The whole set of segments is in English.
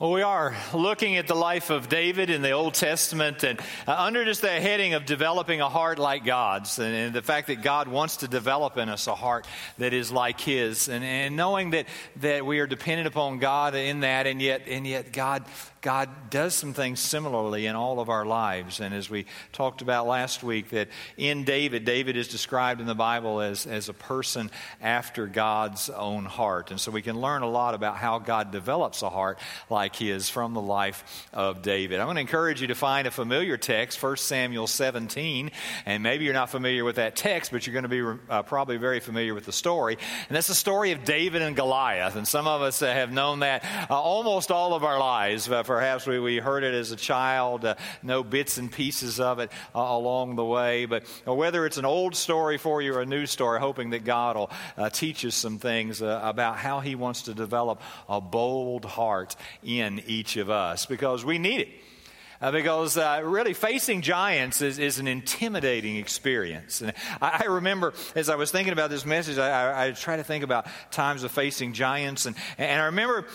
Well, we are looking at the life of David in the Old Testament and uh, under just the heading of developing a heart like God's and, and, the fact that God wants to develop in us a heart that is like His and, and knowing that, that we are dependent upon God in that and yet, and yet God God does some things similarly in all of our lives. And as we talked about last week, that in David, David is described in the Bible as, as a person after God's own heart. And so we can learn a lot about how God develops a heart like his from the life of David. I'm going to encourage you to find a familiar text, 1 Samuel 17. And maybe you're not familiar with that text, but you're going to be uh, probably very familiar with the story. And that's the story of David and Goliath. And some of us have known that uh, almost all of our lives. Uh, Perhaps we, we heard it as a child, uh, know bits and pieces of it uh, along the way. But whether it's an old story for you or a new story, hoping that God will teach us some things about how He wants to develop a bold heart in each of us because we need it. Uh, because uh, really facing giants is, is, an intimidating experience. And I, I, remember as I was thinking about this message, I, I, I, try to think about times of facing giants. And, and I remember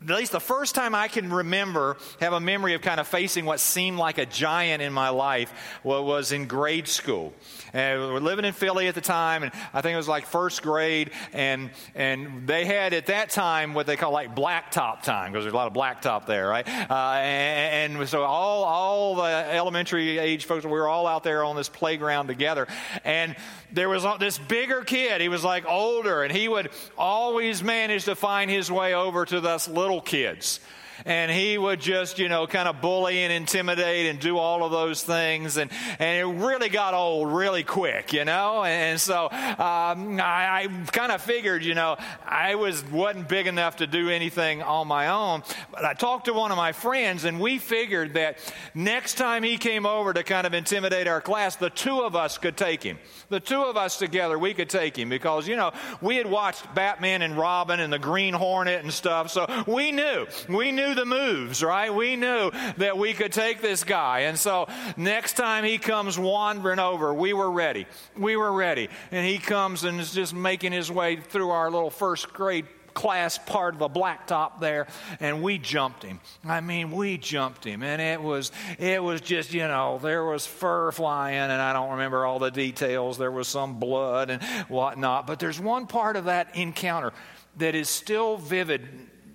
at least the first time I can remember, have a memory of kind of facing what seemed like a giant in my life was in grade school. And we were living in Philly at the time, and I think it was like first grade, and and they had at that time what they call like blacktop time because there's a lot of blacktop there, right? Uh, and, and, so all all the elementary age folks, we were all out there on this playground together, and there was this bigger kid. He was like older, and he would always manage to find his way over to us little kids and he would just, you know, kind of bully and intimidate and do all of those things. And, and it really got old really quick, you know? And so um, I, I kind of figured, you know, I was, wasn't big enough to do anything on my own. But I talked to one of my friends, and we figured that next time he came over to kind of intimidate our class, the two of us could take him. The two of us together, we could take him because, you know, we had watched Batman and Robin and the Green Hornet and stuff. So we knew. We knew knew the moves, right? We knew that we could take this guy. And so next time he comes wandering over, we were ready. We were ready. And he comes and is just making his way through our little first grade class part of the blacktop there and we jumped him i mean we jumped him and it was it was just you know there was fur flying and i don't remember all the details there was some blood and whatnot but there's one part of that encounter that is still vivid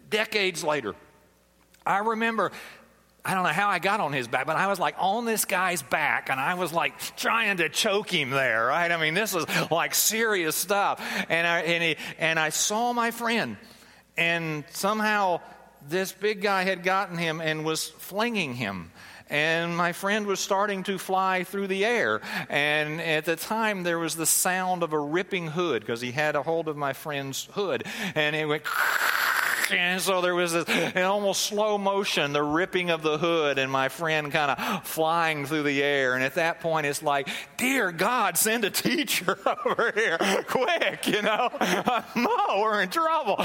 decades later I remember I don't know how I got on his back, but I was like on this guy's back and I was like trying to choke him there, right? I mean, this was like serious stuff. And I, and, he, and I saw my friend, and somehow this big guy had gotten him and was flinging him. And my friend was starting to fly through the air. And at the time, there was the sound of a ripping hood because he had a hold of my friend's hood. And it went and so there was this in almost slow motion, the ripping of the hood, and my friend kind of flying through the air. And at that point, it's like, Dear God, send a teacher over here quick, you know? no, oh, we're in trouble.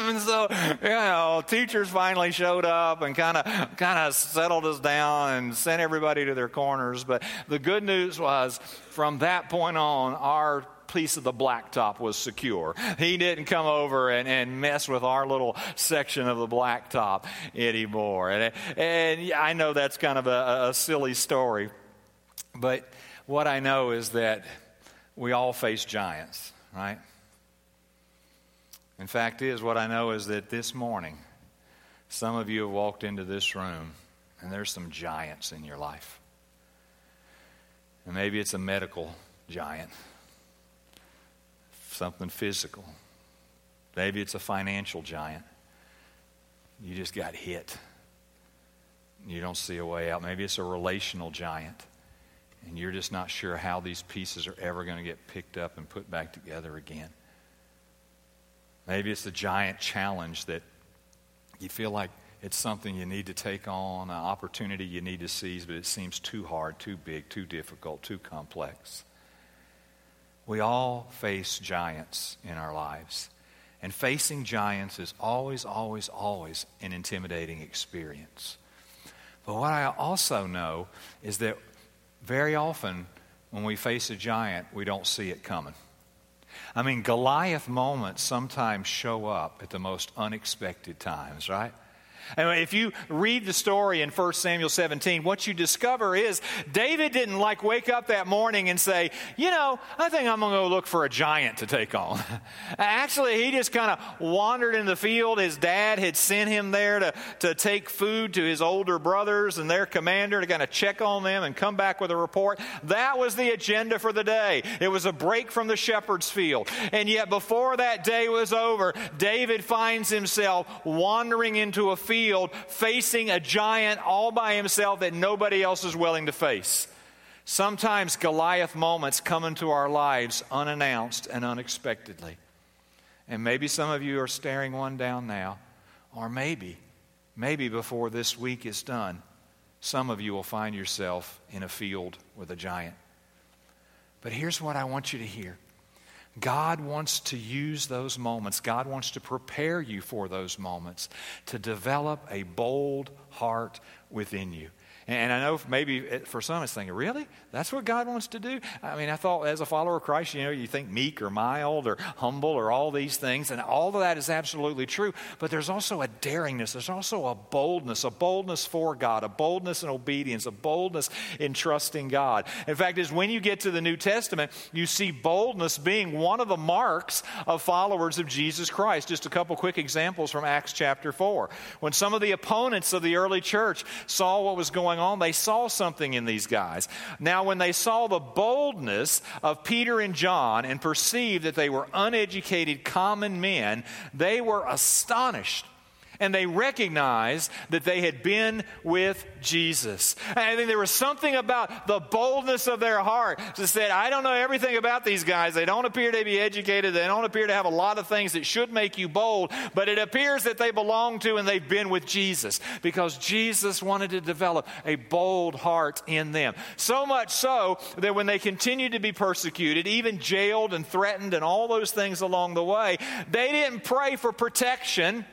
And so, you know, teachers finally showed up and kind of kind of settled us down and sent everybody to their corners. But the good news was, from that point on, our piece of the blacktop was secure. He didn't come over and, and mess with our little section of the blacktop anymore. And, and I know that's kind of a, a silly story, but what I know is that we all face giants, right? In fact, is what I know is that this morning, some of you have walked into this room and there's some giants in your life. And maybe it's a medical giant something physical. Maybe it's a financial giant. You just got hit. You don't see a way out. Maybe it's a relational giant. And you're just not sure how these pieces are ever going to get picked up and put back together again. Maybe it's a giant challenge that you feel like it's something you need to take on, an opportunity you need to seize, but it seems too hard, too big, too difficult, too complex. We all face giants in our lives. And facing giants is always, always, always an intimidating experience. But what I also know is that very often when we face a giant, we don't see it coming. I mean, Goliath moments sometimes show up at the most unexpected times, right? And if you read the story in 1 Samuel 17, what you discover is David didn't like wake up that morning and say, you know, I think I'm going to go look for a giant to take on. Actually, he just kind of wandered in the field. His dad had sent him there to, to take food to his older brothers and their commander to kind of check on them and come back with a report. That was the agenda for the day. It was a break from the shepherd's field. And yet, before that day was over, David finds himself wandering into a field field facing a giant all by himself that nobody else is willing to face. Sometimes Goliath moments come into our lives unannounced and unexpectedly. And maybe some of you are staring one down now, or maybe, maybe before this week is done, some of you will find yourself in a field with a giant. But here's what I want you to hear God wants to use those moments. God wants to prepare you for those moments to develop a bold heart within you. And I know maybe eh, for some it's thinking, really? That's what God wants to do? I mean, I thought as a follower of Christ, you know, you think meek or mild or humble or all these things, and all of that is absolutely true. But there's also a daringness, there's also a boldness, a boldness for God, a boldness in obedience, a boldness in trusting God. In fact, is when you get to the New Testament, you see boldness being one of the marks of followers of Jesus Christ. Just a couple quick examples from Acts chapter 4. When some of the opponents of the early church saw what was going on, they saw something in these guys. Now, when they saw the boldness of Peter and John and perceived that they were uneducated common men, they were astonished and they recognized that they had been with Jesus. And I think there was something about the boldness of their heart that said, I don't know everything about these guys. They don't appear to be educated. They don't appear to have a lot of things that should make you bold, but it appears that they belong to and they've been with Jesus because Jesus wanted to develop a bold heart in them. So much so that when they continued to be persecuted, even jailed and threatened and all those things along the way, they didn't pray for protection.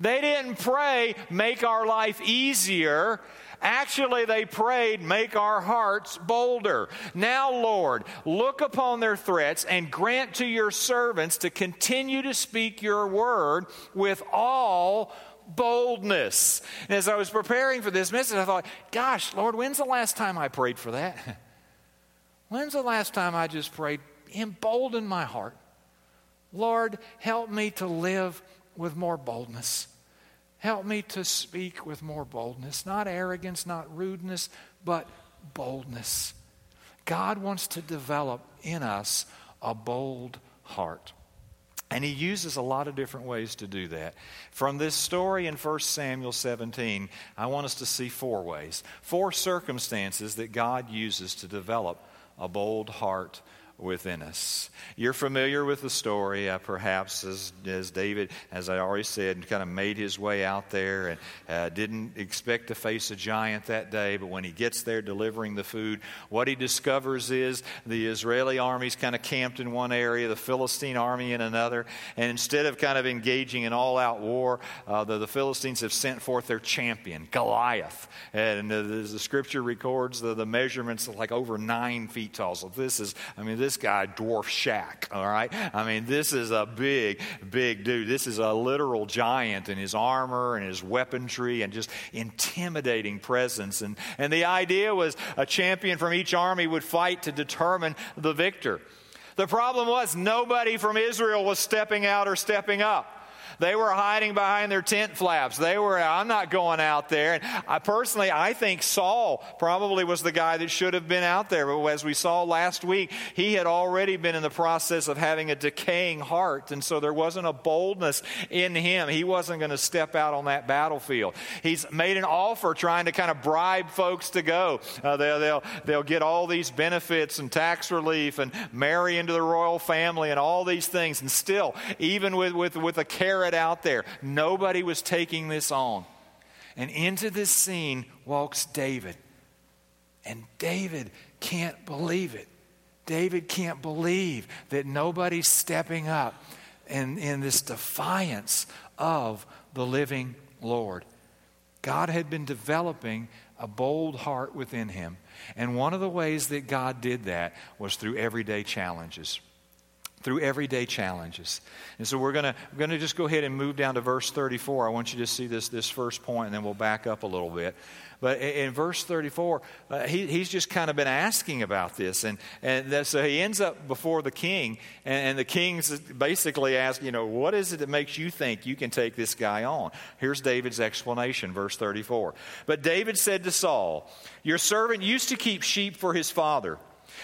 They didn't pray, make our life easier. Actually, they prayed, make our hearts bolder. Now, Lord, look upon their threats and grant to your servants to continue to speak your word with all boldness. And as I was preparing for this message, I thought, gosh, Lord, when's the last time I prayed for that? when's the last time I just prayed, embolden my heart? Lord, help me to live with more boldness. Help me to speak with more boldness, not arrogance, not rudeness, but boldness. God wants to develop in us a bold heart. And he uses a lot of different ways to do that. From this story in 1 Samuel 17, I want us to see four ways, four circumstances that God uses to develop a bold heart within us. You're familiar with the story, uh, perhaps, as, as David, as I already said, kind of made his way out there and uh, didn't expect to face a giant that day. But when he gets there delivering the food, what he discovers is the Israeli army's kind of camped in one area, the Philistine army in another. And instead of kind of engaging in all out war, uh, the, the, Philistines have sent forth their champion, Goliath. And the, the scripture records the, the measurements like over nine feet tall. So this is, I mean, this this guy dwarf Shaq, all right? I mean, this is a big, big dude. This is a literal giant in his armor and his weaponry and just intimidating presence. And, and the idea was a champion from each army would fight to determine the victor. The problem was nobody from Israel was stepping out or stepping up. They were hiding behind their tent flaps. They were, I'm not going out there. And I personally, I think Saul probably was the guy that should have been out there. But as we saw last week, he had already been in the process of having a decaying heart. And so there wasn't a boldness in him. He wasn't going to step out on that battlefield. He's made an offer trying to kind of bribe folks to go. Uh, they'll, they'll, they'll get all these benefits and tax relief and marry into the royal family and all these things. And still, even with, with, with a carrot out there. Nobody was taking this on. And into this scene walks David. And David can't believe it. David can't believe that nobody's stepping up in, in this defiance of the living Lord. God had been developing a bold heart within him. And one of the ways that God did that was through everyday challenges. Through everyday challenges. And so we're going to we're to just go ahead and move down to verse 34. I want you to see this this first point and then we'll back up a little bit. But in, in verse 34, uh, he, he's just kind of been asking about this. And, and that, so he ends up before the king, and, and the king's basically asked, you know, what is it that makes you think you can take this guy on? Here's David's explanation, verse 34. But David said to Saul, Your servant used to keep sheep for his father.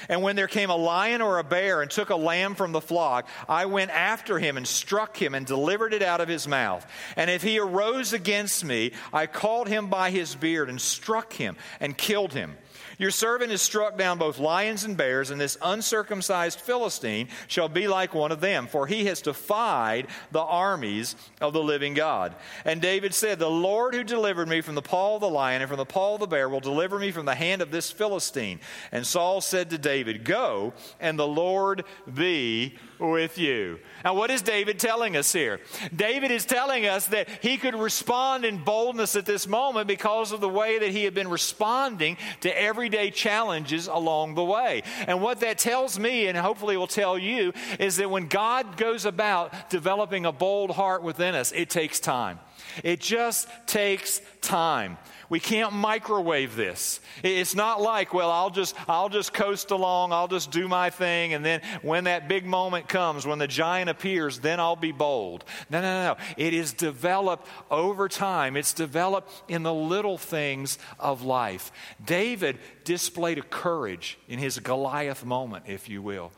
And when there came a lion or a bear and took a lamb from the flock, I went after him and struck him and delivered it out of his mouth. And if he arose against me, I called him by his beard and struck him and killed him. Your servant has struck down both lions and bears, and this uncircumcised Philistine shall be like one of them, for he has defied the armies of the living God. And David said, The Lord who delivered me from the paw of the lion and from the paw of the bear will deliver me from the hand of this Philistine. And Saul said to David, Go, and the Lord be with you. Now, what is David telling us here? David is telling us that he could respond in boldness at this moment because of the way that he had been responding to everyday challenges along the way. And what that tells me, and hopefully will tell you, is that when God goes about developing a bold heart within us, it takes time. It just takes time. We can't microwave this. It's not like, well, I'll just I'll just coast along, I'll just do my thing, and then when that big moment comes, when the giant appears, then I'll be bold. No, no, no. It is developed over time. It's developed in the little things of life. David displayed a courage in his Goliath moment, if you will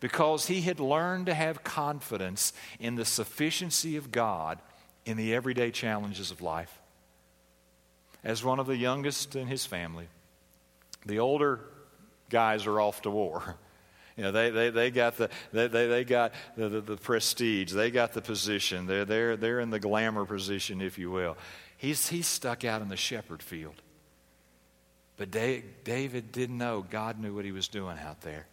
because he had learned to have confidence in the sufficiency of God in the everyday challenges of life as one of the youngest in his family. The older guys are off to war. You know, they, they, they got, the, they, they they got the, the, the prestige. They got the position. They're, they're, they're in the glamour position, if you will. He's, he's stuck out in the shepherd field. But David didn't know. God knew what he was doing out there.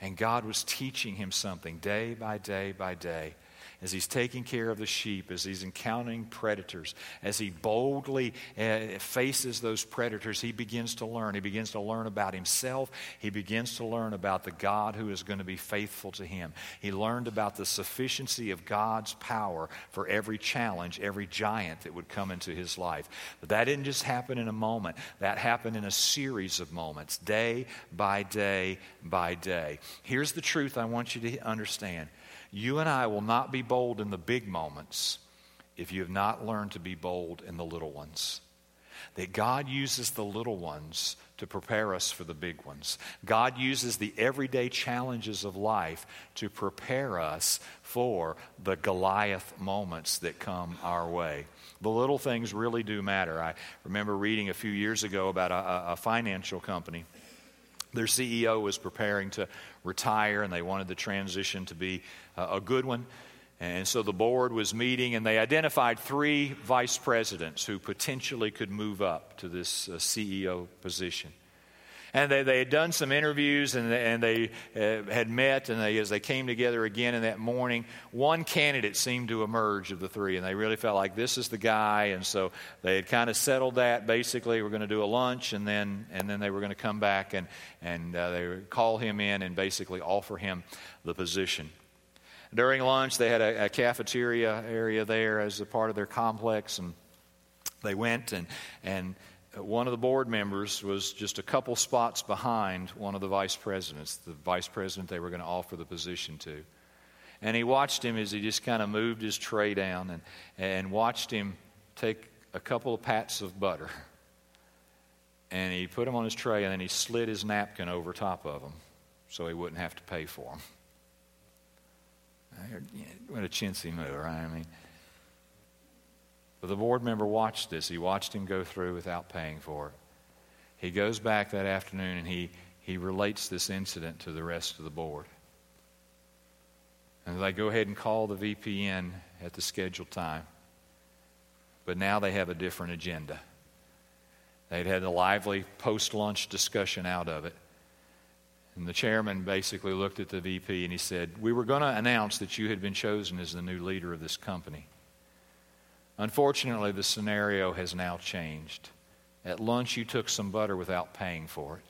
And God was teaching him something day by day by day as he's taking care of the sheep, as he's encountering predators, as he boldly uh, faces those predators, he begins to learn. He begins to learn about himself. He begins to learn about the God who is going to be faithful to him. He learned about the sufficiency of God's power for every challenge, every giant that would come into his life. But that didn't just happen in a moment, that happened in a series of moments, day by day by day. Here's the truth I want you to understand. You and I will not be bold in the big moments if you have not learned to be bold in the little ones. That God uses the little ones to prepare us for the big ones. God uses the everyday challenges of life to prepare us for the Goliath moments that come our way. The little things really do matter. I remember reading a few years ago about a, a financial company their CEO was preparing to retire, and they wanted the transition to be a good one. And so the board was meeting, and they identified three vice presidents who potentially could move up to this uh, CEO position. And they, they had done some interviews and, and they uh, had met, and they, as they came together again in that morning, one candidate seemed to emerge of the three, and they really felt like this is the guy. And so they had kind of settled that. Basically, we're going to do a lunch, and then, and then they were going to come back and, and uh, they would call him in and basically offer him the position. During lunch, they had a, a cafeteria area there as a part of their complex, and they went and, and one of the board members was just a couple spots behind one of the vice presidents, the vice president they were going to offer the position to. And he watched him as he just kind of moved his tray down and, and watched him take a couple of pats of butter. And he put them on his tray and then he slid his napkin over top of them so he wouldn't have to pay for them. What a chintzy move, right? I mean, but the board member watched this. He watched him go through without paying for it. He goes back that afternoon and he, he relates this incident to the rest of the board. And they go ahead and call the VPN at the scheduled time. But now they have a different agenda. They'd had a lively post lunch discussion out of it. And the chairman basically looked at the VP and he said, We were going to announce that you had been chosen as the new leader of this company. Unfortunately, the scenario has now changed. At lunch, you took some butter without paying for it.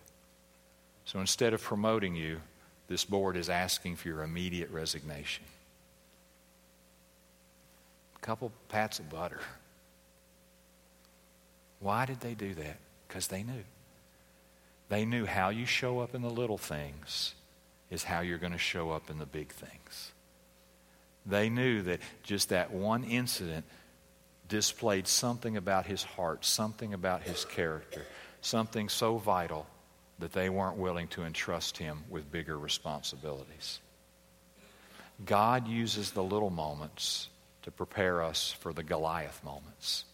So instead of promoting you, this board is asking for your immediate resignation. A couple pats of butter. Why did they do that? Because they knew. They knew how you show up in the little things is how you're going to show up in the big things. They knew that just that one incident displayed something about his heart, something about his character, something so vital that they weren't willing to entrust him with bigger responsibilities. God uses the little moments to prepare us for the Goliath moments.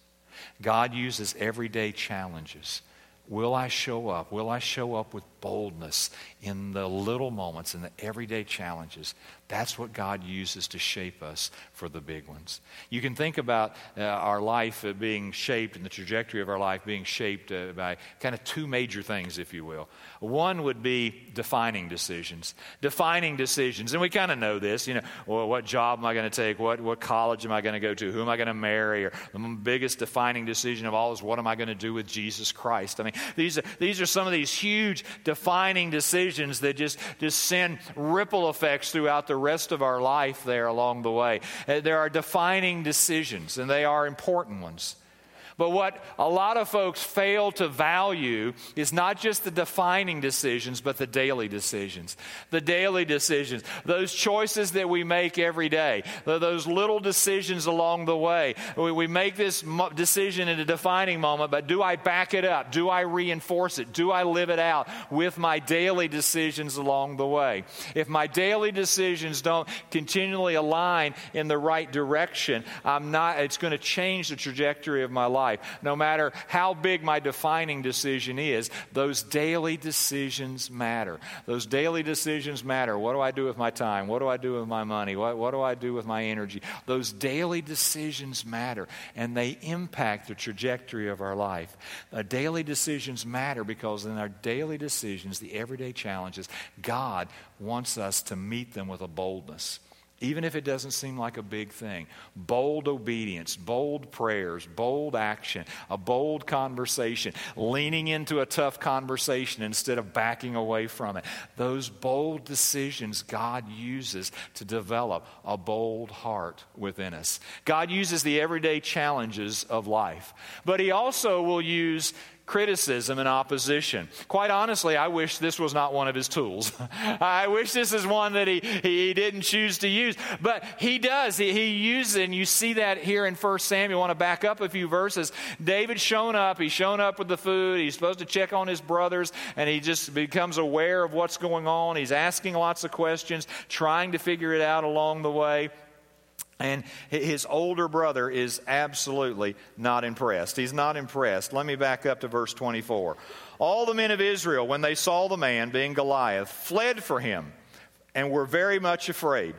God uses everyday challenges Will I show up? Will I show up with boldness in the little moments, in the everyday challenges? That's what God uses to shape us for the big ones. You can think about uh, our life uh, being shaped and the trajectory of our life being shaped uh, by kind of two major things, if you will. One would be defining decisions. Defining decisions. And we kind of know this. You know, well, what job am I going to take? What, what college am I going to go to? Who am I going to marry? Or the biggest defining decision of all is what am I going to do with Jesus Christ? I mean, these are, these are some of these huge defining decisions that just, just send ripple effects throughout the rest of our life there along the way. Uh, there are defining decisions, and they are important ones. But what a lot of folks fail to value is not just the defining decisions, but the daily decisions. The daily decisions, those choices that we make every day, those little decisions along the way. We make this decision in a defining moment, but do I back it up? Do I reinforce it? Do I live it out with my daily decisions along the way? If my daily decisions don't continually align in the right direction, I'm not, it's going to change the trajectory of my life life. No matter how big my defining decision is, those daily decisions matter. Those daily decisions matter. What do I do with my time? What do I do with my money? What, what do I do with my energy? Those daily decisions matter, and they impact the trajectory of our life. Uh, daily decisions matter because in our daily decisions, the everyday challenges, God wants us to meet them with a boldness even if it doesn't seem like a big thing. Bold obedience, bold prayers, bold action, a bold conversation, leaning into a tough conversation instead of backing away from it. Those bold decisions God uses to develop a bold heart within us. God uses the everyday challenges of life, but He also will use criticism and opposition. Quite honestly, I wish this was not one of his tools. I wish this is one that he, he didn't choose to use. But he does. He, he uses it, and you see that here in 1 Samuel. I want to back up a few verses. David's shown up. He's shown up with the food. He's supposed to check on his brothers, and he just becomes aware of what's going on. He's asking lots of questions, trying to figure it out along the way. And his older brother is absolutely not impressed. He's not impressed. Let me back up to verse 24. All the men of Israel, when they saw the man, being Goliath, fled for him and were very much afraid.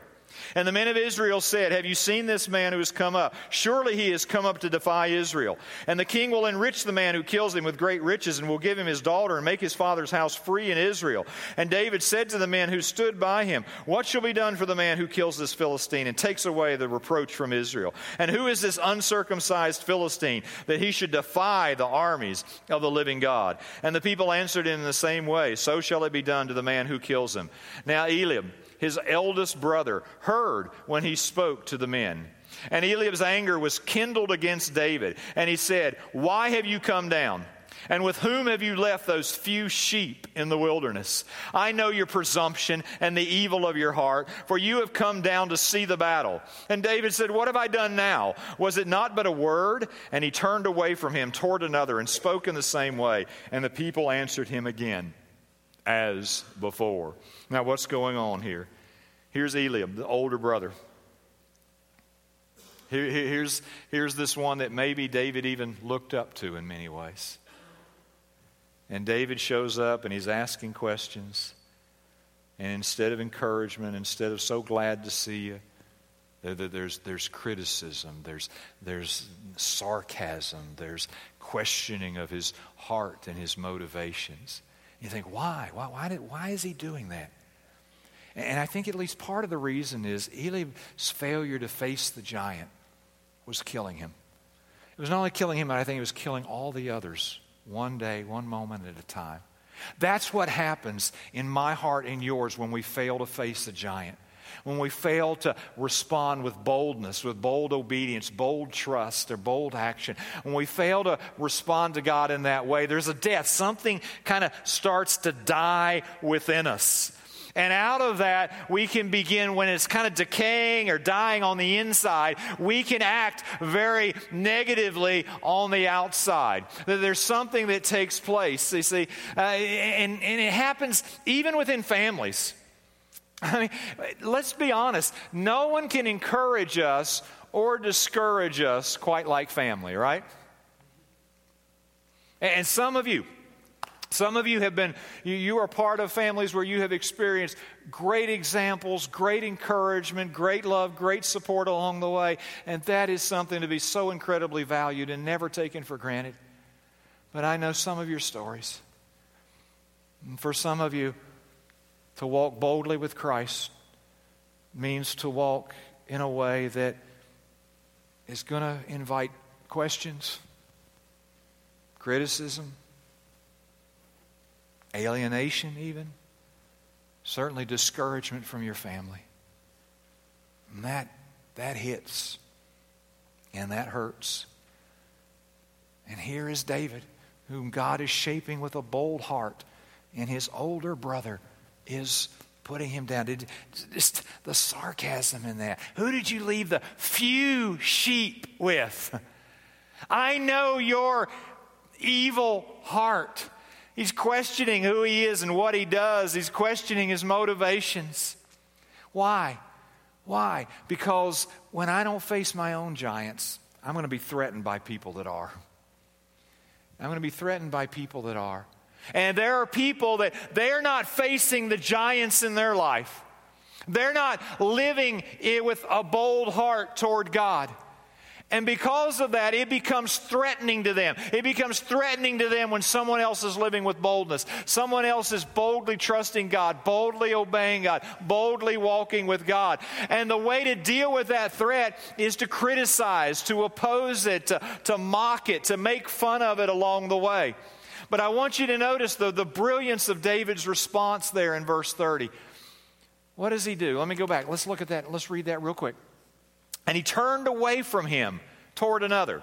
And the men of Israel said, Have you seen this man who has come up? Surely he has come up to defy Israel. And the king will enrich the man who kills him with great riches and will give him his daughter and make his father's house free in Israel. And David said to the men who stood by him, What shall be done for the man who kills this Philistine and takes away the reproach from Israel? And who is this uncircumcised Philistine that he should defy the armies of the living God? And the people answered in the same way, So shall it be done to the man who kills him. Now Eliab, his eldest brother, heard when he spoke to the men. And Eliab's anger was kindled against David. And he said, Why have you come down? And with whom have you left those few sheep in the wilderness? I know your presumption and the evil of your heart, for you have come down to see the battle. And David said, What have I done now? Was it not but a word? And he turned away from him toward another and spoke in the same way. And the people answered him again as before. Now, what's going on here? Here's Eliab, the older brother. Here, here's, here's this one that maybe David even looked up to in many ways. And David shows up and he's asking questions. And instead of encouragement, instead of so glad to see you, there's, there's criticism, there's, there's sarcasm, there's questioning of his heart and his motivations. You think, why? Why, why, did, why is he doing that? And I think at least part of the reason is Eliab's failure to face the giant was killing him. It was not only killing him, but I think it was killing all the others one day, one moment at a time. That's what happens in my heart and yours when we fail to face the giant. When we fail to respond with boldness, with bold obedience, bold trust, or bold action. When we fail to respond to God in that way, there's a death. Something kind of starts to die within us. And out of that, we can begin, when it's kind of decaying or dying on the inside, we can act very negatively on the outside. There's something that takes place, you see, uh, and, and it happens even within families. I mean, let's be honest. No one can encourage us or discourage us quite like family, right? And some of you, some of you have been, you, you, are part of families where you have experienced great examples, great encouragement, great love, great support along the way. And that is something to be so incredibly valued and never taken for granted. But I know some of your stories. And for some of you, to walk boldly with Christ means to walk in a way that is going to invite questions, criticism, alienation, even, certainly discouragement from your family. And that, that hits and that hurts. And here is David, whom God is shaping with a bold heart, and his older brother is putting him down. Did, just the sarcasm in that. Who did you leave the few sheep with? I know your evil heart. He's questioning who he is and what he does. He's questioning his motivations. Why? Why? Because when I don't face my own giants, I'm going to be threatened by people that are. I'm going to be threatened by people that are. And there are people that they're not facing the giants in their life. They're not living with a bold heart toward God. And because of that, it becomes threatening to them. It becomes threatening to them when someone else is living with boldness. Someone else is boldly trusting God, boldly obeying God, boldly walking with God. And the way to deal with that threat is to criticize, to oppose it, to, to mock it, to make fun of it along the way. But I want you to notice the, the brilliance of David's response there in verse 30. What does he do? Let me go back. Let's look at that. Let's read that real quick. And he turned away from him toward another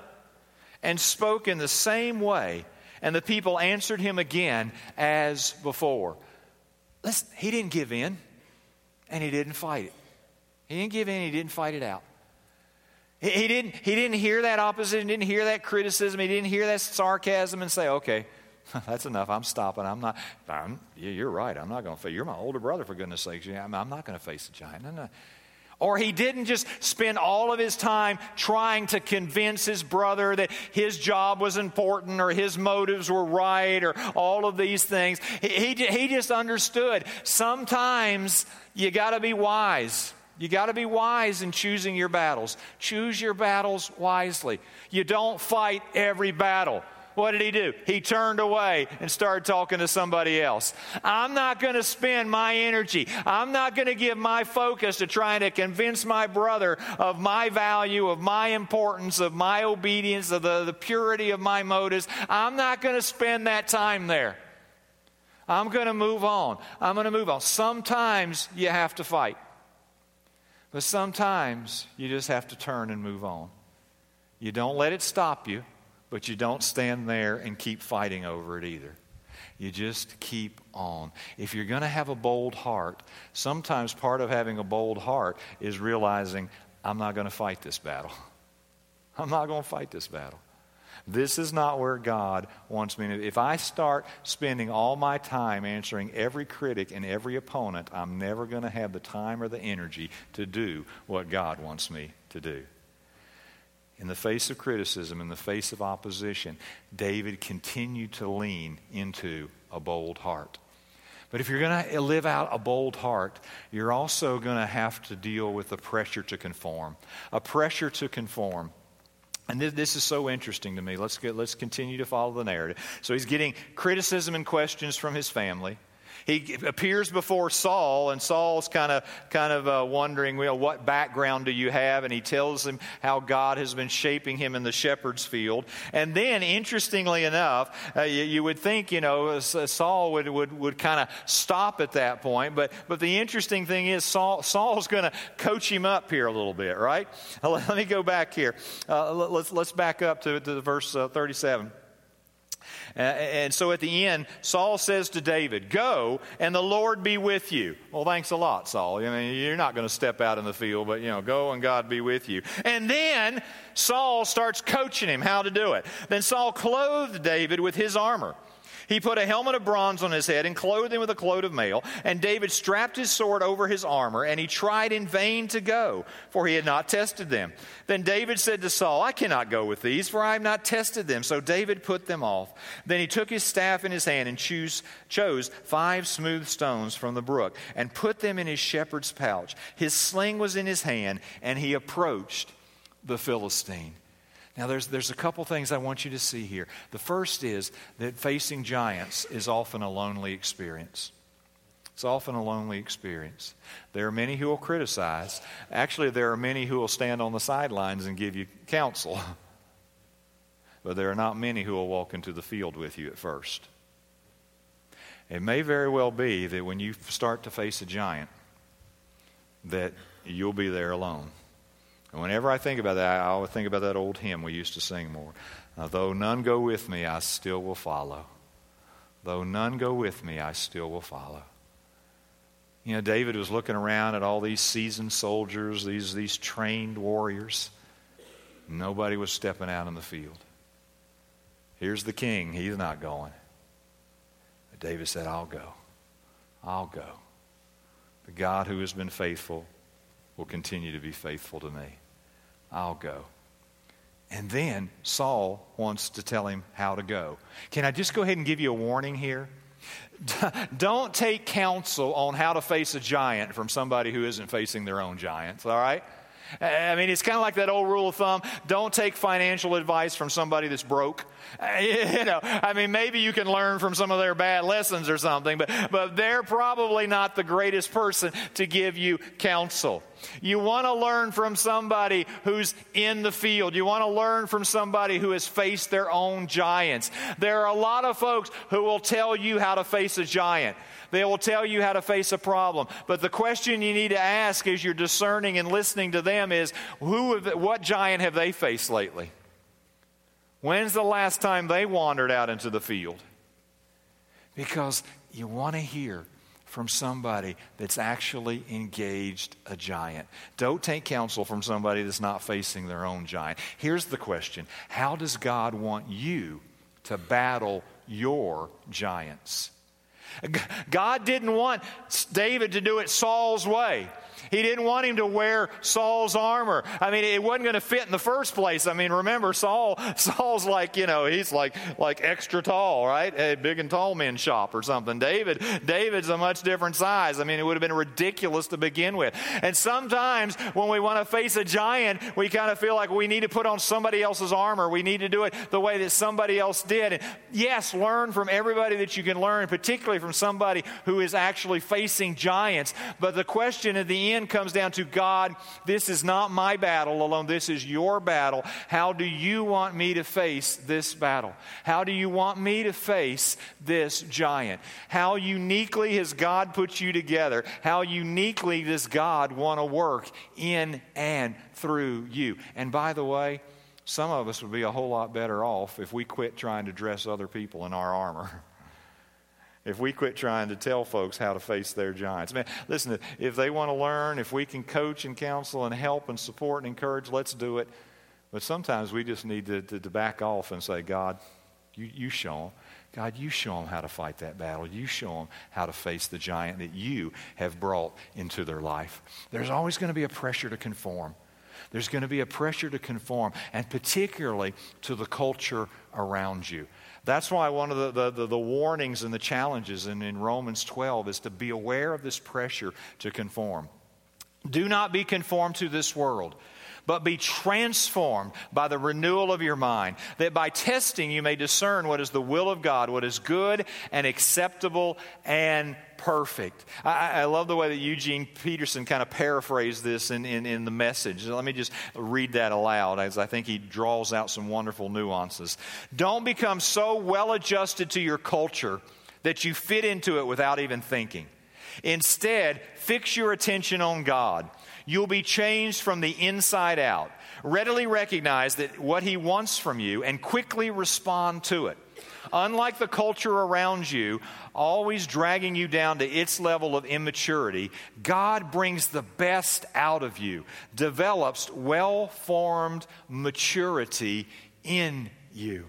and spoke in the same way. And the people answered him again as before. Listen, he didn't give in and he didn't fight it. He didn't give in, he didn't fight it out. He, he, didn't, he didn't hear that opposition, didn't hear that criticism, he didn't hear that sarcasm and say, okay, that's enough. I'm stopping. I'm not. I'm, you're right. I'm not going to. You're my older brother, for goodness sakes. I'm, I'm not going to face the giant. No, no. Or he didn't just spend all of his time trying to convince his brother that his job was important or his motives were right or all of these things. He, he, he just understood sometimes you got to be wise. You got to be wise in choosing your battles. Choose your battles wisely. You don't fight every battle what did he do? He turned away and started talking to somebody else. I'm not going to spend my energy, I'm not going to give my focus to trying to convince my brother of my value, of my importance, of my obedience, of the, the purity of my motives. I'm not going to spend that time there. I'm going to move on. I'm going to move on. Sometimes you have to fight. But sometimes you just have to turn and move on. You don't let it stop you. But you don't stand there and keep fighting over it either. You just keep on. If you're going to have a bold heart, sometimes part of having a bold heart is realizing, I'm not going to fight this battle. I'm not going to fight this battle. This is not where God wants me to. If I start spending all my time answering every critic and every opponent, I'm never going to have the time or the energy to do what God wants me to do. In the face of criticism, in the face of opposition, David continued to lean into a bold heart. But if you're going to live out a bold heart, you're also going to have to deal with the pressure to conform. A pressure to conform. And this, is so interesting to me. Let's, get, let's continue to follow the narrative. So he's getting criticism and questions from his family. He appears before Saul, and Saul's kind of kind of uh, wondering, well, what background do you have? And he tells him how God has been shaping him in the shepherd's field. And then, interestingly enough, uh, you, you, would think, you know, uh, Saul would would, would kind of stop at that point. But but the interesting thing is, Saul Saul's going to coach him up here a little bit, right? Let me go back here. Uh, let's let's back up to, to verse uh, 37. Uh, Uh, and so at the end, Saul says to David, Go and the Lord be with you. Well, thanks a lot, Saul. I mean, you're not going to step out in the field, but, you know, go and God be with you. And then Saul starts coaching him how to do it. Then Saul clothed David with his armor. He put a helmet of bronze on his head and clothed him with a cloak of mail. And David strapped his sword over his armor, and he tried in vain to go, for he had not tested them. Then David said to Saul, I cannot go with these, for I have not tested them. So David put them off. Then he took his staff in his hand and choose, chose five smooth stones from the brook and put them in his shepherd's pouch. His sling was in his hand, and he approached the Philistine. Now, there's, there's a couple things I want you to see here. The first is that facing giants is often a lonely experience. It's often a lonely experience. There are many who will criticize. Actually, there are many who will stand on the sidelines and give you counsel. But there are not many who will walk into the field with you at first. It may very well be that when you start to face a giant, that you'll be there alone. And whenever I think about that, I always think about that old hymn we used to sing more. Uh, though none go with me, I still will follow. Though none go with me, I still will follow. You know, David was looking around at all these seasoned soldiers, these, these trained warriors. Nobody was stepping out in the field. Here's the king. He's not going. But David said, I'll go. I'll go. The God who has been faithful will continue to be faithful to me. I'll go. And then Saul wants to tell him how to go. Can I just go ahead and give you a warning here? Don't take counsel on how to face a giant from somebody who isn't facing their own giants, all right? I mean, it's kind of like that old rule of thumb don't take financial advice from somebody that's broke. You know, I mean, maybe you can learn from some of their bad lessons or something, but, but they're probably not the greatest person to give you counsel. You want to learn from somebody who's in the field. You want to learn from somebody who has faced their own giants. There are a lot of folks who will tell you how to face a giant. They will tell you how to face a problem. But the question you need to ask as you're discerning and listening to them is who have, what giant have they faced lately? When's the last time they wandered out into the field? Because you want to hear from somebody that's actually engaged a giant. Don't take counsel from somebody that's not facing their own giant. Here's the question How does God want you to battle your giants? God didn't want David to do it Saul's way. He didn't want him to wear Saul's armor. I mean, it wasn't going to fit in the first place. I mean, remember Saul, Saul's like, you know, he's like like extra tall, right? A big and tall men shop or something. David, David's a much different size. I mean, it would have been ridiculous to begin with. And sometimes when we want to face a giant, we kind of feel like we need to put on somebody else's armor. We need to do it the way that somebody else did. And yes, learn from everybody that you can learn, particularly from somebody who is actually facing giants. But the question at the end comes down to God, this is not my battle alone, this is your battle. How do you want me to face this battle? How do you want me to face this giant? How uniquely has God put you together? How uniquely does God want to work in and through you? And by the way, some of us would be a whole lot better off if we quit trying to dress other people in our armor. if we quit trying to tell folks how to face their giants. Man, listen, if they want to learn, if we can coach and counsel and help and support and encourage, let's do it. But sometimes we just need to, to, to back off and say, God, you, you show them. God, you show them how to fight that battle. You show them how to face the giant that you have brought into their life. There's always going to be a pressure to conform. There's going to be a pressure to conform, and particularly to the culture around you. That's why one of the, the, the, warnings and the challenges in, in Romans 12 is to be aware of this pressure to conform. Do not be conformed to this world, but be transformed by the renewal of your mind, that by testing you may discern what is the will of God, what is good and acceptable and perfect. I, I, love the way that Eugene Peterson kind of paraphrased this in, in, in the message. Let me just read that aloud as I think he draws out some wonderful nuances. Don't become so well adjusted to your culture that you fit into it without even thinking. Instead, fix your attention on God. You'll be changed from the inside out. Readily recognize that what He wants from you and quickly respond to it. Unlike the culture around you, always dragging you down to its level of immaturity, God brings the best out of you, develops well formed maturity in you.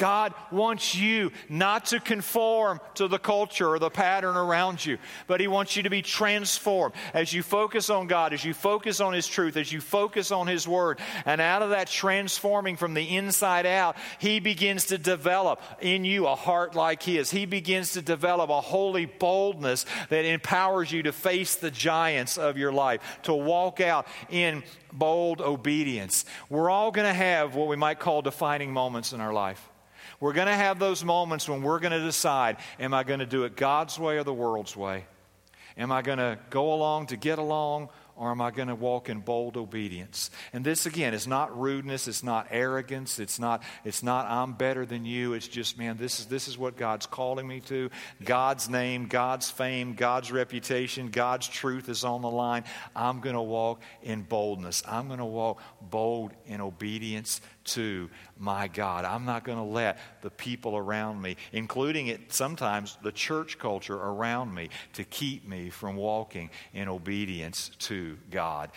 God wants you not to conform to the culture or the pattern around you, but He wants you to be transformed as you focus on God, as you focus on His truth, as you focus on His Word. And out of that transforming from the inside out, He begins to develop in you a heart like His. He begins to develop a holy boldness that empowers you to face the giants of your life, to walk out in bold obedience. We're all going to have what we might call defining moments in our life. We're going to have those moments when we're going to decide am I going to do it God's way or the world's way? Am I going to go along to get along or am I going to walk in bold obedience? And this again is not rudeness, it's not arrogance, it's not it's not I'm better than you. It's just man, this is this is what God's calling me to. God's name, God's fame, God's reputation, God's truth is on the line. I'm going to walk in boldness. I'm going to walk bold in obedience to my God. I'm not going to let the people around me, including it sometimes the church culture around me, to keep me from walking in obedience to God.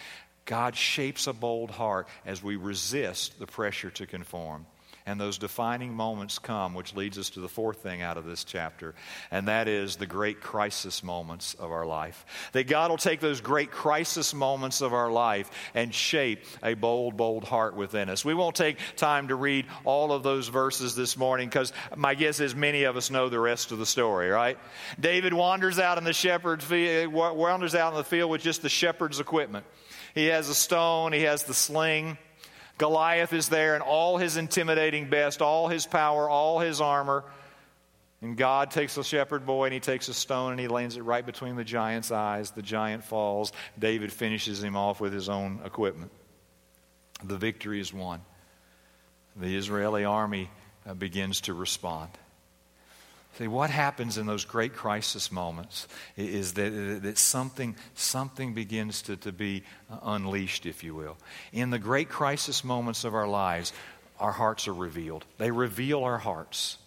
God shapes a bold heart as we resist the pressure to conform. And those defining moments come, which leads us to the fourth thing out of this chapter, and that is the great crisis moments of our life. That God will take those great crisis moments of our life and shape a bold, bold heart within us. We won't take time to read all of those verses this morning because my guess is many of us know the rest of the story, right? David wanders out in the shepherd's field, wanders out in the field with just the shepherd's equipment. He has a stone, he has the sling. Goliath is there in all his intimidating best, all his power, all his armor. And God takes the shepherd boy and he takes a stone and he lands it right between the giant's eyes. The giant falls. David finishes him off with his own equipment. The victory is won. The Israeli army uh, begins to respond. See, what happens in those great crisis moments is that, that something, something begins to, to be uh, unleashed, if you will. In the great crisis moments of our lives, our hearts are revealed. They reveal our hearts.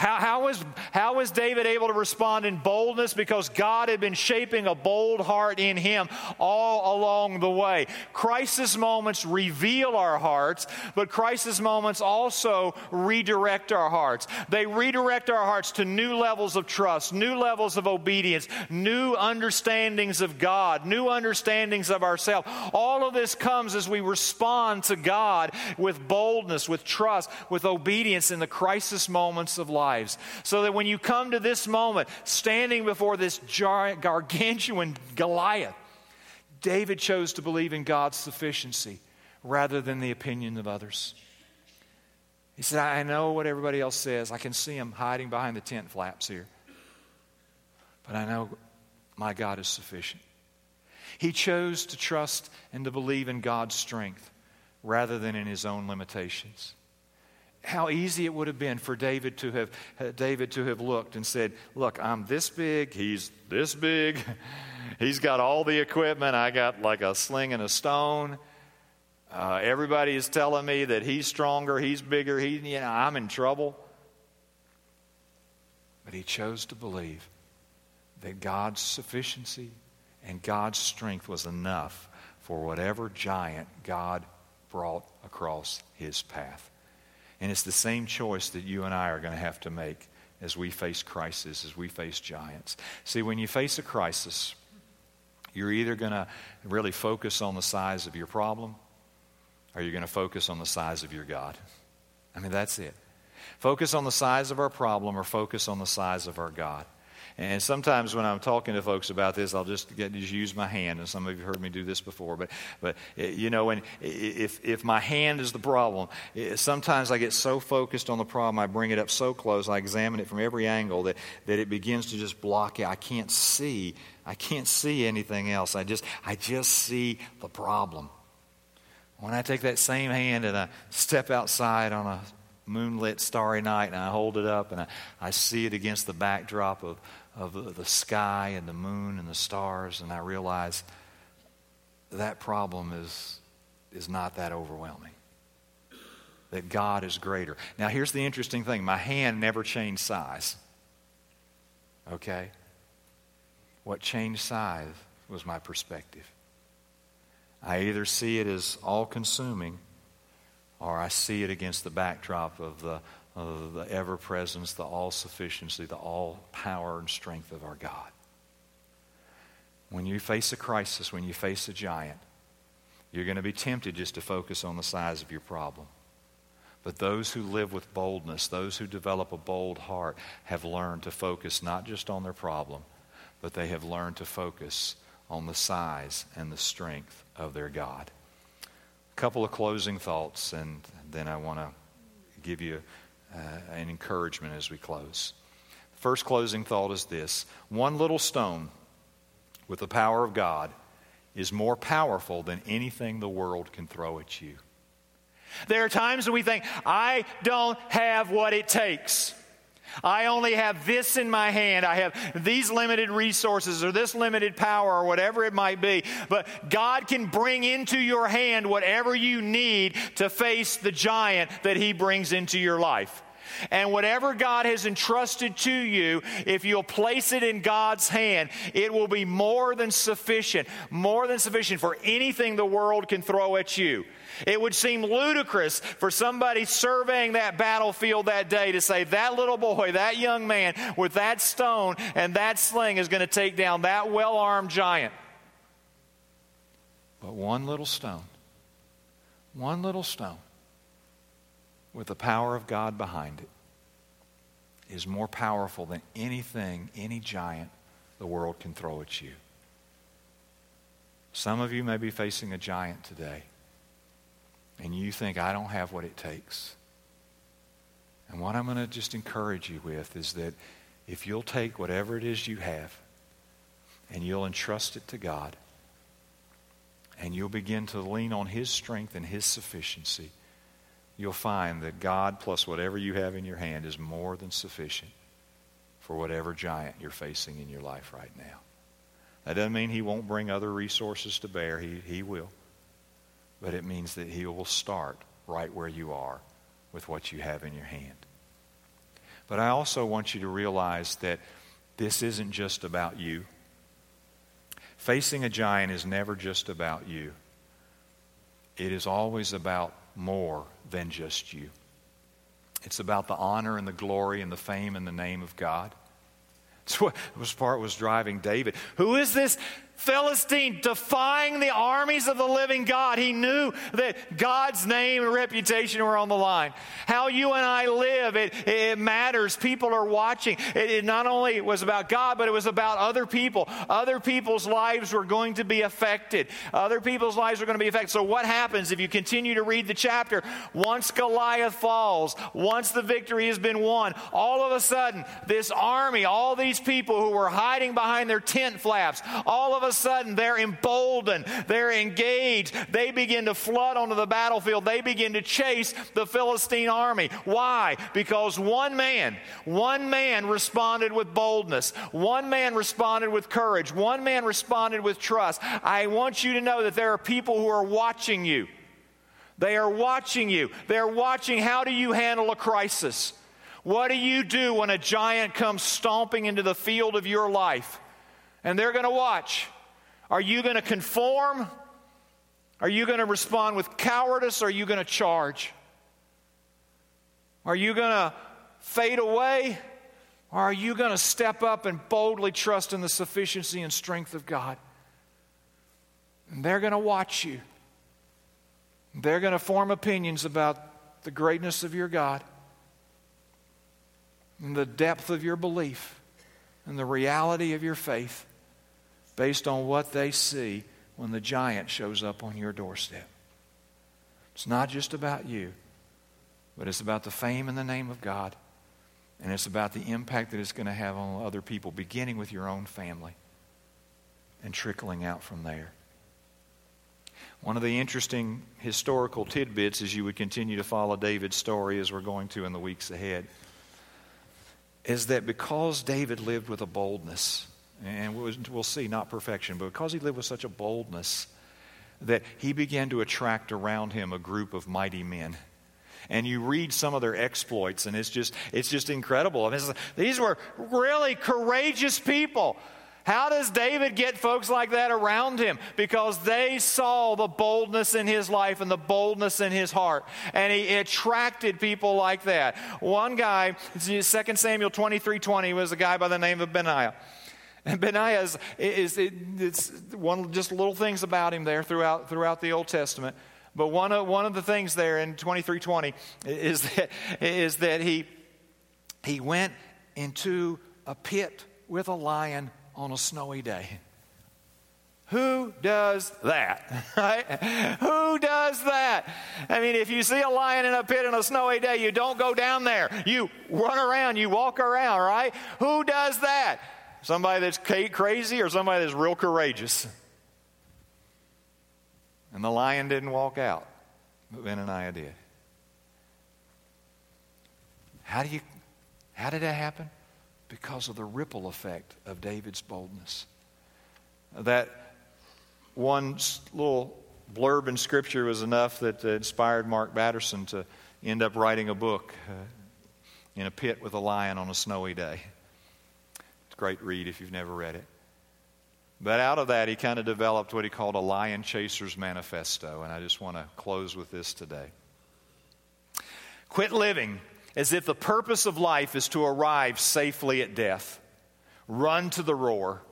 How, how, was, how was David able to respond in boldness? Because God had been shaping a bold heart in him all along the way. Crisis moments reveal our hearts, but crisis moments also redirect our hearts. They redirect our hearts to new levels of trust, new levels of obedience, new understandings of God, new understandings of ourselves. All of this comes as we respond to God with boldness, with trust, with obedience in the crisis moments of life lives. So that when you come to this moment, standing before this gargantuan Goliath, David chose to believe in God's sufficiency rather than the opinion of others. He said, I know what everybody else says. I can see them hiding behind the tent flaps here. But I know my God is sufficient. He chose to trust and to believe in God's strength rather than in his own limitations how easy it would have been for David to have David to have looked and said, "Look, I'm this big, he's this big. He's got all the equipment. I got like a sling and a stone. Uh, everybody is telling me that he's stronger, he's bigger. He, you know, I'm in trouble." But he chose to believe that God's sufficiency and God's strength was enough for whatever giant God brought across his path. And it's the same choice that you and I are going to have to make as we face crisis, as we face giants. See, when you face a crisis, you're either going to really focus on the size of your problem or you're going to focus on the size of your God. I mean, that's it. Focus on the size of our problem or focus on the size of our God. And sometimes when I'm talking to folks about this, I'll just get just use my hand. And some of you have heard me do this before, but but eh, you know, when if if my hand is the problem, eh, sometimes I get so focused on the problem, I bring it up so close, I examine it from every angle that that it begins to just block it. I can't see. I can't see anything else. I just I just see the problem. When I take that same hand and I step outside on a moonlit, starry night, and I hold it up and I, I see it against the backdrop of, of the sky and the moon and the stars, and I realize that problem is, is not that overwhelming. That God is greater. Now, here's the interesting thing my hand never changed size. Okay? What changed size was my perspective. I either see it as all consuming or I see it against the backdrop of the, of the ever presence, the all sufficiency, the all power and strength of our God. When you face a crisis, when you face a giant, you're going to be tempted just to focus on the size of your problem. But those who live with boldness, those who develop a bold heart, have learned to focus not just on their problem, but they have learned to focus on the size and the strength of their God A couple of closing thoughts, and then I want to give you uh, an encouragement as we close. First closing thought is this one little stone with the power of God is more powerful than anything the world can throw at you. There are times when we think, I don't have what it takes. I only have this in my hand. I have these limited resources or this limited power or whatever it might be. But God can bring into your hand whatever you need to face the giant that He brings into your life. And whatever God has entrusted to you, if you'll place it in God's hand, it will be more than sufficient, more than sufficient for anything the world can throw at you. It would seem ludicrous for somebody surveying that battlefield that day to say that little boy, that young man with that stone and that sling is going to take down that well armed giant. But one little stone, one little stone with the power of God behind it is more powerful than anything, any giant the world can throw at you. Some of you may be facing a giant today and you think, I don't have what it takes. And what I'm going to just encourage you with is that if you'll take whatever it is you have and you'll entrust it to God and you'll begin to lean on His strength and His sufficiency, you'll find that God plus whatever you have in your hand is more than sufficient for whatever giant you're facing in your life right now. That doesn't mean He won't bring other resources to bear, He, he will but it means that He will start right where you are with what you have in your hand. But I also want you to realize that this isn't just about you. Facing a giant is never just about you, it is always about more than just you. It's about the honor and the glory and the fame and the name of God. It's what was part was driving David. Who is this Philistine defying the armies of the living God. He knew that God's name and reputation were on the line. How you and I live, it, it matters. People are watching. It, it not only was about God, but it was about other people. Other people's lives were going to be affected. Other people's lives were going to be affected. So, what happens if you continue to read the chapter? Once Goliath falls, once the victory has been won, all of a sudden, this army, all these people who were hiding behind their tent flaps, all of a a sudden they're emboldened, they're engaged, they begin to flood onto the battlefield, they begin to chase the Philistine army. Why? Because one man, one man responded with boldness, one man responded with courage, one man responded with trust. I want you to know that there are people who are watching you. They are watching you. They're watching how do you handle a crisis? What do you do when a giant comes stomping into the field of your life? And they're going to watch. Are you going to conform? Are you going to respond with cowardice? Are you going to charge? Are you going to fade away? Or are you going to step up and boldly trust in the sufficiency and strength of God? And they're going to watch you. They're going to form opinions about the greatness of your God and the depth of your belief and the reality of your faith based on what they see when the giant shows up on your doorstep. It's not just about you, but it's about the fame and the name of God. And it's about the impact that it's going to have on other people, beginning with your own family and trickling out from there. One of the interesting historical tidbits as you would continue to follow David's story, as we're going to in the weeks ahead, is that because David lived with a boldness, and we'll see not perfection, but because he lived with such a boldness, that he began to attract around him a group of mighty men and you read some of their exploits, and it's just, it's just incredible. I mean, these were really courageous people. How does David get folks like that around him? Because they saw the boldness in his life and the boldness in his heart. And he attracted people like that. One guy, 2 Samuel 23 20, was a guy by the name of Benaiah. And Benaiah is, is it, it's one just little things about him there throughout, throughout the Old Testament. But one of, one of the things there in 2320 is that, is that he, he went into a pit with a lion on a snowy day. Who does that? Right? Who does that? I mean, if you see a lion in a pit on a snowy day, you don't go down there. You run around, you walk around, right? Who does that? Somebody that's crazy or somebody that's real courageous? And the lion didn't walk out, but Benaiah did. How, do you, how did that happen? Because of the ripple effect of David's boldness. That one little blurb in Scripture was enough that inspired Mark Batterson to end up writing a book uh, in a pit with a lion on a snowy day. Great read if you've never read it. But out of that, he kind of developed what he called a lion chaser's manifesto. And I just want to close with this today. Quit living as if the purpose of life is to arrive safely at death. Run to the roar.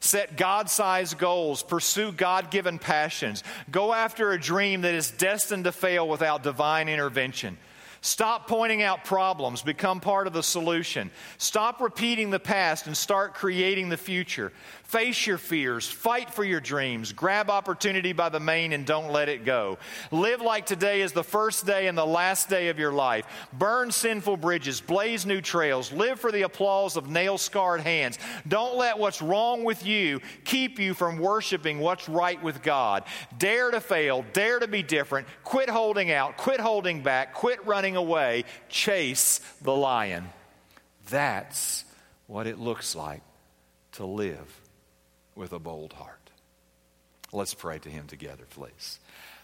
Set God sized goals. Pursue God given passions. Go after a dream that is destined to fail without divine intervention. Stop pointing out problems, become part of the solution. Stop repeating the past and start creating the future. Face your fears, fight for your dreams, grab opportunity by the mane and don't let it go. Live like today is the first day and the last day of your life. Burn sinful bridges, blaze new trails, live for the applause of nail scarred hands. Don't let what's wrong with you keep you from worshiping what's right with God. Dare to fail, dare to be different, quit holding out, quit holding back, quit running away, chase the lion. That's what it looks like to live with a bold heart. Let's pray to Him together, please.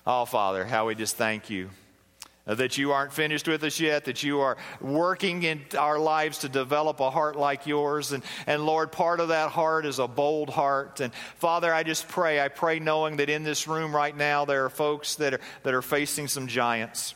Oh, Father, how we just thank you that you aren't finished with us yet, that you are working in our lives to develop a heart like yours. And, and Lord, part of that heart is a bold heart. And Father, I just pray, I pray knowing that in this room right now there are folks that are, that are facing some giants.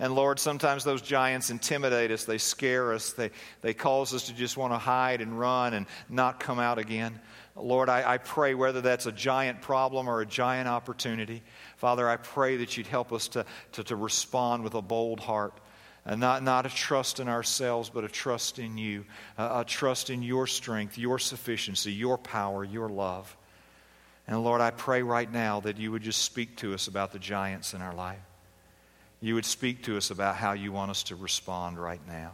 And Lord, sometimes those giants intimidate us, they scare us, they, they cause us to just want to hide and run and not come out again. Lord, I, I pray whether that's a giant problem or a giant opportunity, Father, I pray that you'd help us to, to, to respond with a bold heart. And not, not a trust in ourselves, but a trust in you, a trust in your strength, your sufficiency, your power, your love. And Lord, I pray right now that you would just speak to us about the giants in our life. You would speak to us about how you want us to respond right now.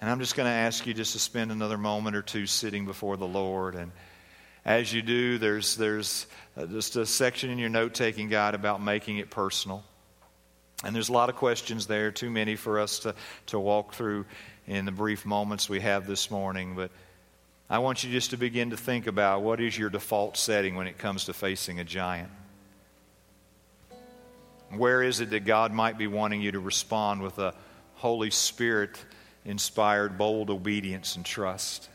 And I'm just going to ask you just to spend another moment or two sitting before the Lord. And as you do, there's, there's uh, just a section in your note taking guide about making it personal. And there's a lot of questions there, too many for us to, to walk through in the brief moments we have this morning. But I want you just to begin to think about what is your default setting when it comes to facing a giant. Where is it that God might be wanting you to respond with a Holy Spirit inspired bold obedience and trust?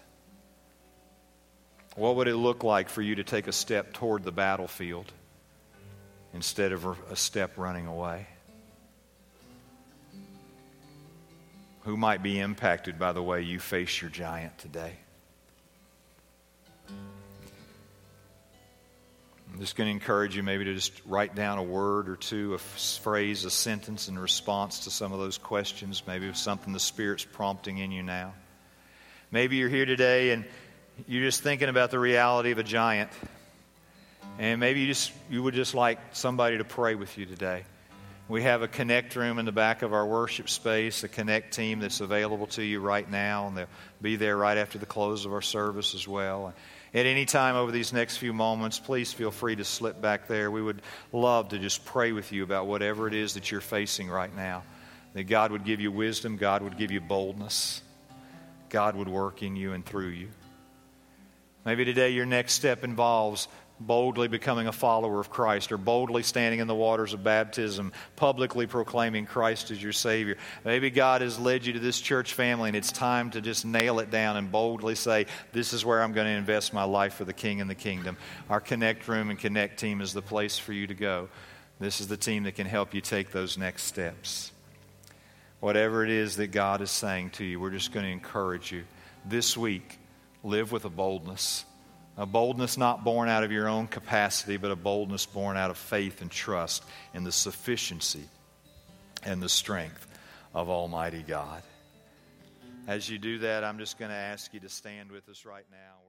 What would it look like for you to take a step toward the battlefield instead of a step running away? Who might be impacted by the way you face your giant today? I'm just going to encourage you maybe to just write down a word or two, a phrase, a sentence in response to some of those questions, maybe something the Spirit's prompting in you now. Maybe you're here today and you're just thinking about the reality of a giant. And maybe you just you would just like somebody to pray with you today. We have a connect room in the back of our worship space, a connect team that's available to you right now, and they'll be there right after the close of our service as well. At any time over these next few moments, please feel free to slip back there. We would love to just pray with you about whatever it is that you're facing right now. That God would give you wisdom, God would give you boldness, God would work in you and through you. Maybe today your next step involves boldly becoming a follower of Christ or boldly standing in the waters of baptism, publicly proclaiming Christ as your Savior. Maybe God has led you to this church family and it's time to just nail it down and boldly say, This is where I'm going to invest my life for the King and the kingdom. Our Connect Room and Connect team is the place for you to go. This is the team that can help you take those next steps. Whatever it is that God is saying to you, we're just going to encourage you this week. Live with a boldness a boldness not born out of your own capacity, but a boldness born out of faith and trust in the sufficiency and the strength of Almighty God. As you do that, I'm just going to ask you to stand with us right now.